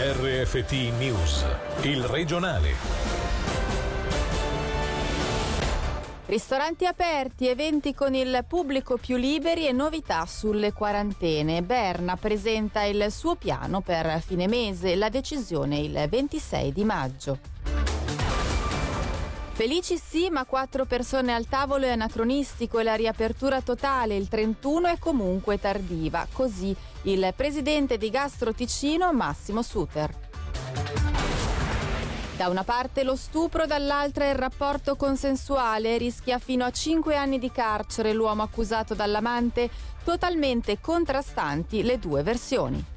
RFT News, il regionale. Ristoranti aperti, eventi con il pubblico più liberi e novità sulle quarantene. Berna presenta il suo piano per fine mese, la decisione il 26 di maggio. Felici sì, ma quattro persone al tavolo è anacronistico e la riapertura totale il 31 è comunque tardiva. Così il presidente di Gastro Ticino, Massimo Suter. Da una parte lo stupro, dall'altra il rapporto consensuale. Rischia fino a 5 anni di carcere l'uomo accusato dall'amante. Totalmente contrastanti le due versioni.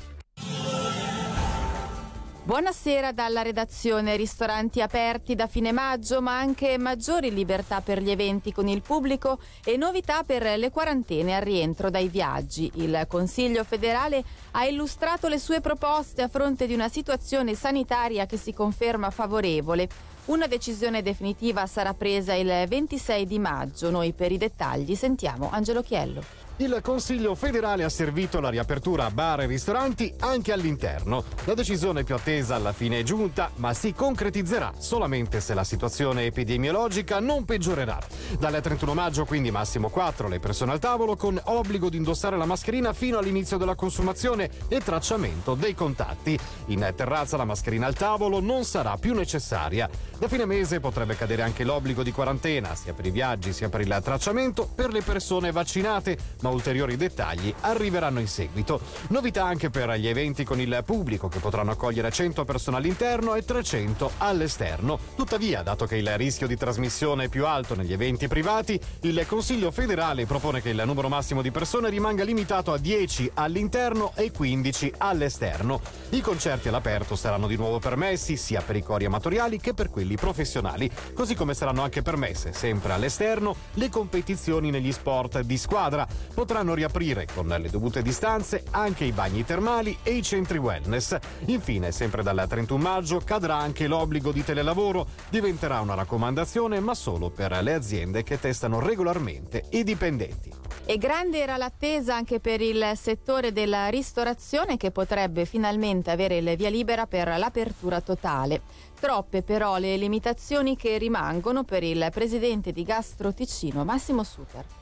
Buonasera dalla redazione. Ristoranti aperti da fine maggio, ma anche maggiori libertà per gli eventi con il pubblico e novità per le quarantene al rientro dai viaggi. Il Consiglio federale ha illustrato le sue proposte a fronte di una situazione sanitaria che si conferma favorevole. Una decisione definitiva sarà presa il 26 di maggio. Noi per i dettagli sentiamo Angelo Chiello. Il Consiglio federale ha servito la riapertura a bar e ristoranti anche all'interno. La decisione più attesa alla fine è giunta, ma si concretizzerà solamente se la situazione epidemiologica non peggiorerà. Dal 31 maggio quindi massimo 4 le persone al tavolo con obbligo di indossare la mascherina fino all'inizio della consumazione e tracciamento dei contatti. In terrazza la mascherina al tavolo non sarà più necessaria. Da fine mese potrebbe cadere anche l'obbligo di quarantena, sia per i viaggi sia per il tracciamento, per le persone vaccinate, ma ulteriori dettagli arriveranno in seguito. Novità anche per gli eventi con il pubblico che potranno accogliere 100 persone all'interno e 300 all'esterno. Tuttavia, dato che il rischio di trasmissione è più alto negli eventi privati, il Consiglio federale propone che il numero massimo di persone rimanga limitato a 10 all'interno e 15 all'esterno. I concerti all'aperto saranno di nuovo permessi sia per i cori amatoriali che per quelli professionali, così come saranno anche permesse, sempre all'esterno, le competizioni negli sport di squadra potranno riaprire con le dovute distanze anche i bagni termali e i centri wellness. Infine, sempre dal 31 maggio, cadrà anche l'obbligo di telelavoro. Diventerà una raccomandazione, ma solo per le aziende che testano regolarmente i dipendenti. E grande era l'attesa anche per il settore della ristorazione che potrebbe finalmente avere il via libera per l'apertura totale. Troppe però le limitazioni che rimangono per il presidente di Gastro Ticino, Massimo Suter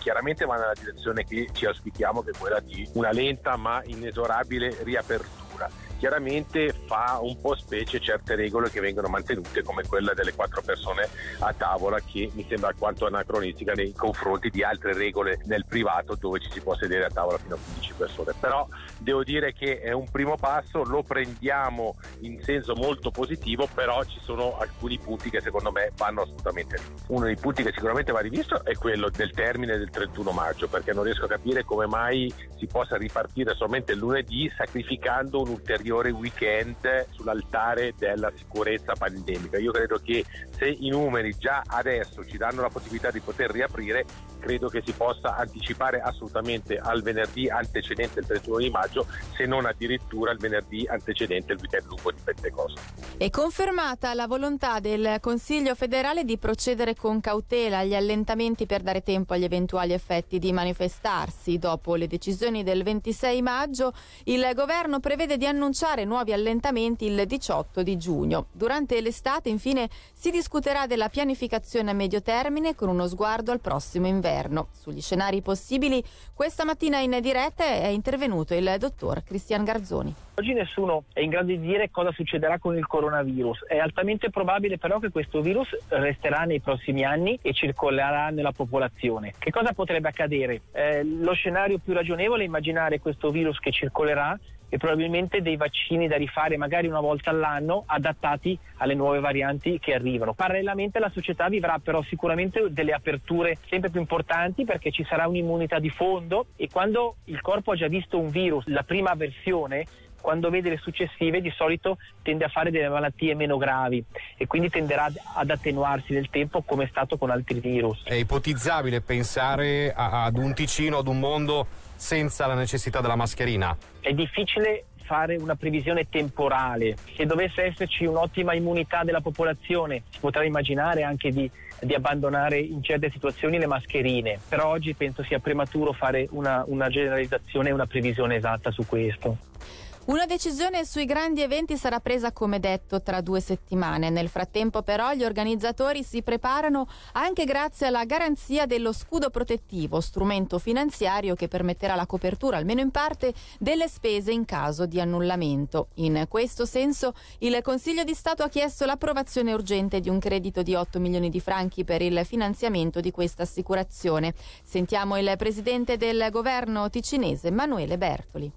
chiaramente va nella direzione che ci auspichiamo, che è quella di una lenta ma inesorabile riapertura. Chiaramente fa un po' specie certe regole che vengono mantenute come quella delle quattro persone a tavola che mi sembra alquanto anacronistica nei confronti di altre regole nel privato dove ci si può sedere a tavola fino a 15 persone. Però devo dire che è un primo passo lo prendiamo in senso molto positivo però ci sono alcuni punti che secondo me vanno assolutamente rivisti. Uno dei punti che sicuramente va rivisto è quello del termine del 31 maggio perché non riesco a capire come mai si possa ripartire solamente lunedì sacrificando un ulteriore ulteriore weekend sull'altare della sicurezza pandemica. Io credo che se i numeri già adesso ci danno la possibilità di poter riaprire, credo che si possa anticipare assolutamente al venerdì antecedente il 31 di maggio, se non addirittura il venerdì antecedente il weekend lungo di Pentecoste. È confermata la volontà del Consiglio federale di procedere con cautela agli allentamenti per dare tempo agli eventuali effetti di manifestarsi. Dopo le decisioni del 26 maggio, il governo prevede di annunciare nuovi allentamenti il 18 di giugno. Durante l'estate, infine, si discuterà della pianificazione a medio termine con uno sguardo al prossimo inverno. Sugli scenari possibili, questa mattina in diretta è intervenuto il dottor Cristian Garzoni. Oggi nessuno è in grado di dire cosa succederà con il coronavirus. È altamente probabile però che questo virus resterà nei prossimi anni e circolerà nella popolazione. Che cosa potrebbe accadere? Eh, lo scenario più ragionevole è immaginare questo virus che circolerà e probabilmente dei vaccini da rifare magari una volta all'anno adattati alle nuove varianti che arrivano. Parallelamente la società vivrà però sicuramente delle aperture sempre più importanti perché ci sarà un'immunità di fondo e quando il corpo ha già visto un virus, la prima versione, quando vede le successive di solito tende a fare delle malattie meno gravi e quindi tenderà ad attenuarsi nel tempo come è stato con altri virus. È ipotizzabile pensare ad un Ticino, ad un mondo senza la necessità della mascherina? È difficile fare una previsione temporale. Se dovesse esserci un'ottima immunità della popolazione, si potrà immaginare anche di, di abbandonare in certe situazioni le mascherine, però oggi penso sia prematuro fare una, una generalizzazione e una previsione esatta su questo. Una decisione sui grandi eventi sarà presa come detto tra due settimane. Nel frattempo però gli organizzatori si preparano anche grazie alla garanzia dello scudo protettivo, strumento finanziario che permetterà la copertura almeno in parte delle spese in caso di annullamento. In questo senso il Consiglio di Stato ha chiesto l'approvazione urgente di un credito di 8 milioni di franchi per il finanziamento di questa assicurazione. Sentiamo il presidente del governo ticinese Manuele Bertoli.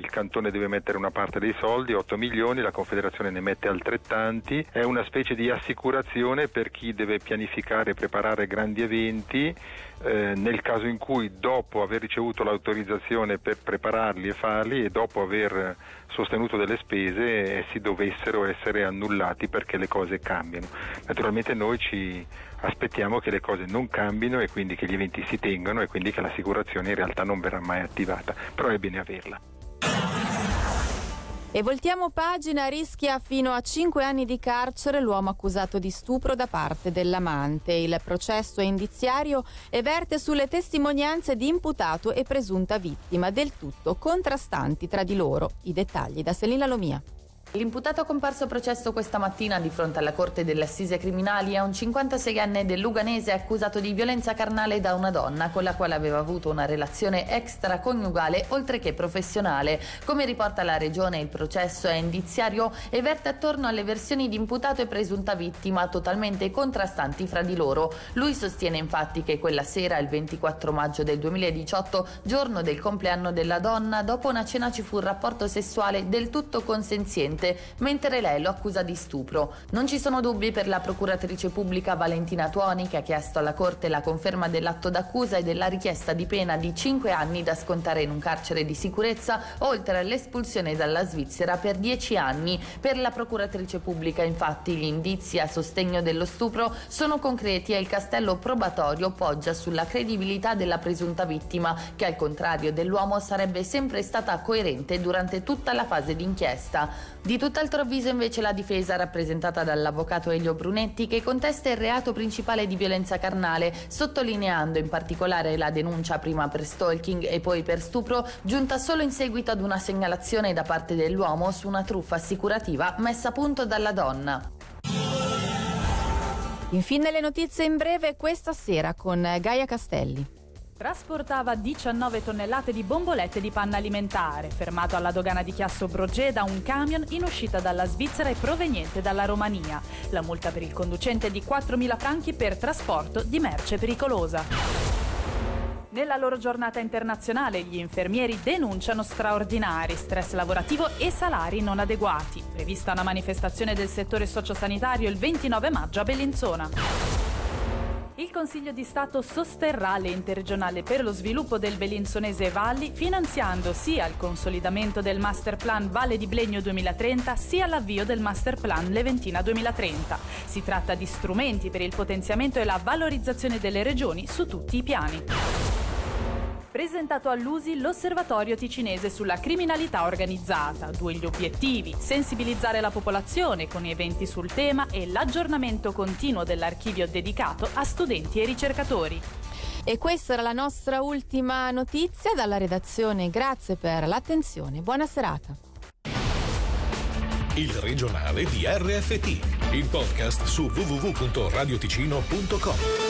Il cantone deve mettere una parte dei soldi, 8 milioni, la Confederazione ne mette altrettanti. È una specie di assicurazione per chi deve pianificare e preparare grandi eventi eh, nel caso in cui dopo aver ricevuto l'autorizzazione per prepararli e farli e dopo aver sostenuto delle spese essi dovessero essere annullati perché le cose cambiano. Naturalmente noi ci aspettiamo che le cose non cambino e quindi che gli eventi si tengano e quindi che l'assicurazione in realtà non verrà mai attivata, però è bene averla. E voltiamo pagina, rischia fino a 5 anni di carcere l'uomo accusato di stupro da parte dell'amante. Il processo è indiziario e verte sulle testimonianze di imputato e presunta vittima, del tutto contrastanti tra di loro. I dettagli da Selina Lomia. L'imputato comparso processo questa mattina di fronte alla Corte delle Assise Criminali è un 56enne del Luganese accusato di violenza carnale da una donna con la quale aveva avuto una relazione extraconiugale oltre che professionale. Come riporta la Regione, il processo è indiziario e verte attorno alle versioni di imputato e presunta vittima totalmente contrastanti fra di loro. Lui sostiene infatti che quella sera, il 24 maggio del 2018, giorno del compleanno della donna, dopo una cena ci fu un rapporto sessuale del tutto consenziente paziente, mentre lei lo accusa di stupro. Non ci sono dubbi per la procuratrice pubblica Valentina Tuoni, che ha chiesto alla Corte la conferma dell'atto d'accusa e della richiesta di pena di 5 anni da scontare in un carcere di sicurezza, oltre all'espulsione dalla Svizzera per 10 anni. Per la procuratrice pubblica, infatti, gli indizi a sostegno dello stupro sono concreti e il castello probatorio poggia sulla credibilità della presunta vittima, che al contrario dell'uomo sarebbe sempre stata coerente durante tutta la fase d'inchiesta. Di tutt'altro avviso invece la difesa, rappresentata dall'avvocato Elio Brunetti, che contesta il reato principale di violenza carnale, sottolineando in particolare la denuncia prima per stalking e poi per stupro, giunta solo in seguito ad una segnalazione da parte dell'uomo su una truffa assicurativa messa a punto dalla donna. Infine le notizie in breve questa sera con Gaia Castelli. Trasportava 19 tonnellate di bombolette di panna alimentare. Fermato alla dogana di Chiasso Brogeda un camion in uscita dalla Svizzera e proveniente dalla Romania. La multa per il conducente è di 4.000 franchi per trasporto di merce pericolosa. Nella loro giornata internazionale gli infermieri denunciano straordinari, stress lavorativo e salari non adeguati. Prevista una manifestazione del settore sociosanitario il 29 maggio a Bellinzona. Il Consiglio di Stato sosterrà l'ente regionale per lo sviluppo del Bellinzonese Valli finanziando sia il consolidamento del Master Plan Valle di Blegno 2030 sia l'avvio del Master Plan Leventina 2030. Si tratta di strumenti per il potenziamento e la valorizzazione delle regioni su tutti i piani presentato all'USI l'Osservatorio ticinese sulla criminalità organizzata. Due gli obiettivi, sensibilizzare la popolazione con eventi sul tema e l'aggiornamento continuo dell'archivio dedicato a studenti e ricercatori. E questa era la nostra ultima notizia dalla redazione. Grazie per l'attenzione. Buona serata. Il regionale di RFT, il podcast su www.radioticino.com.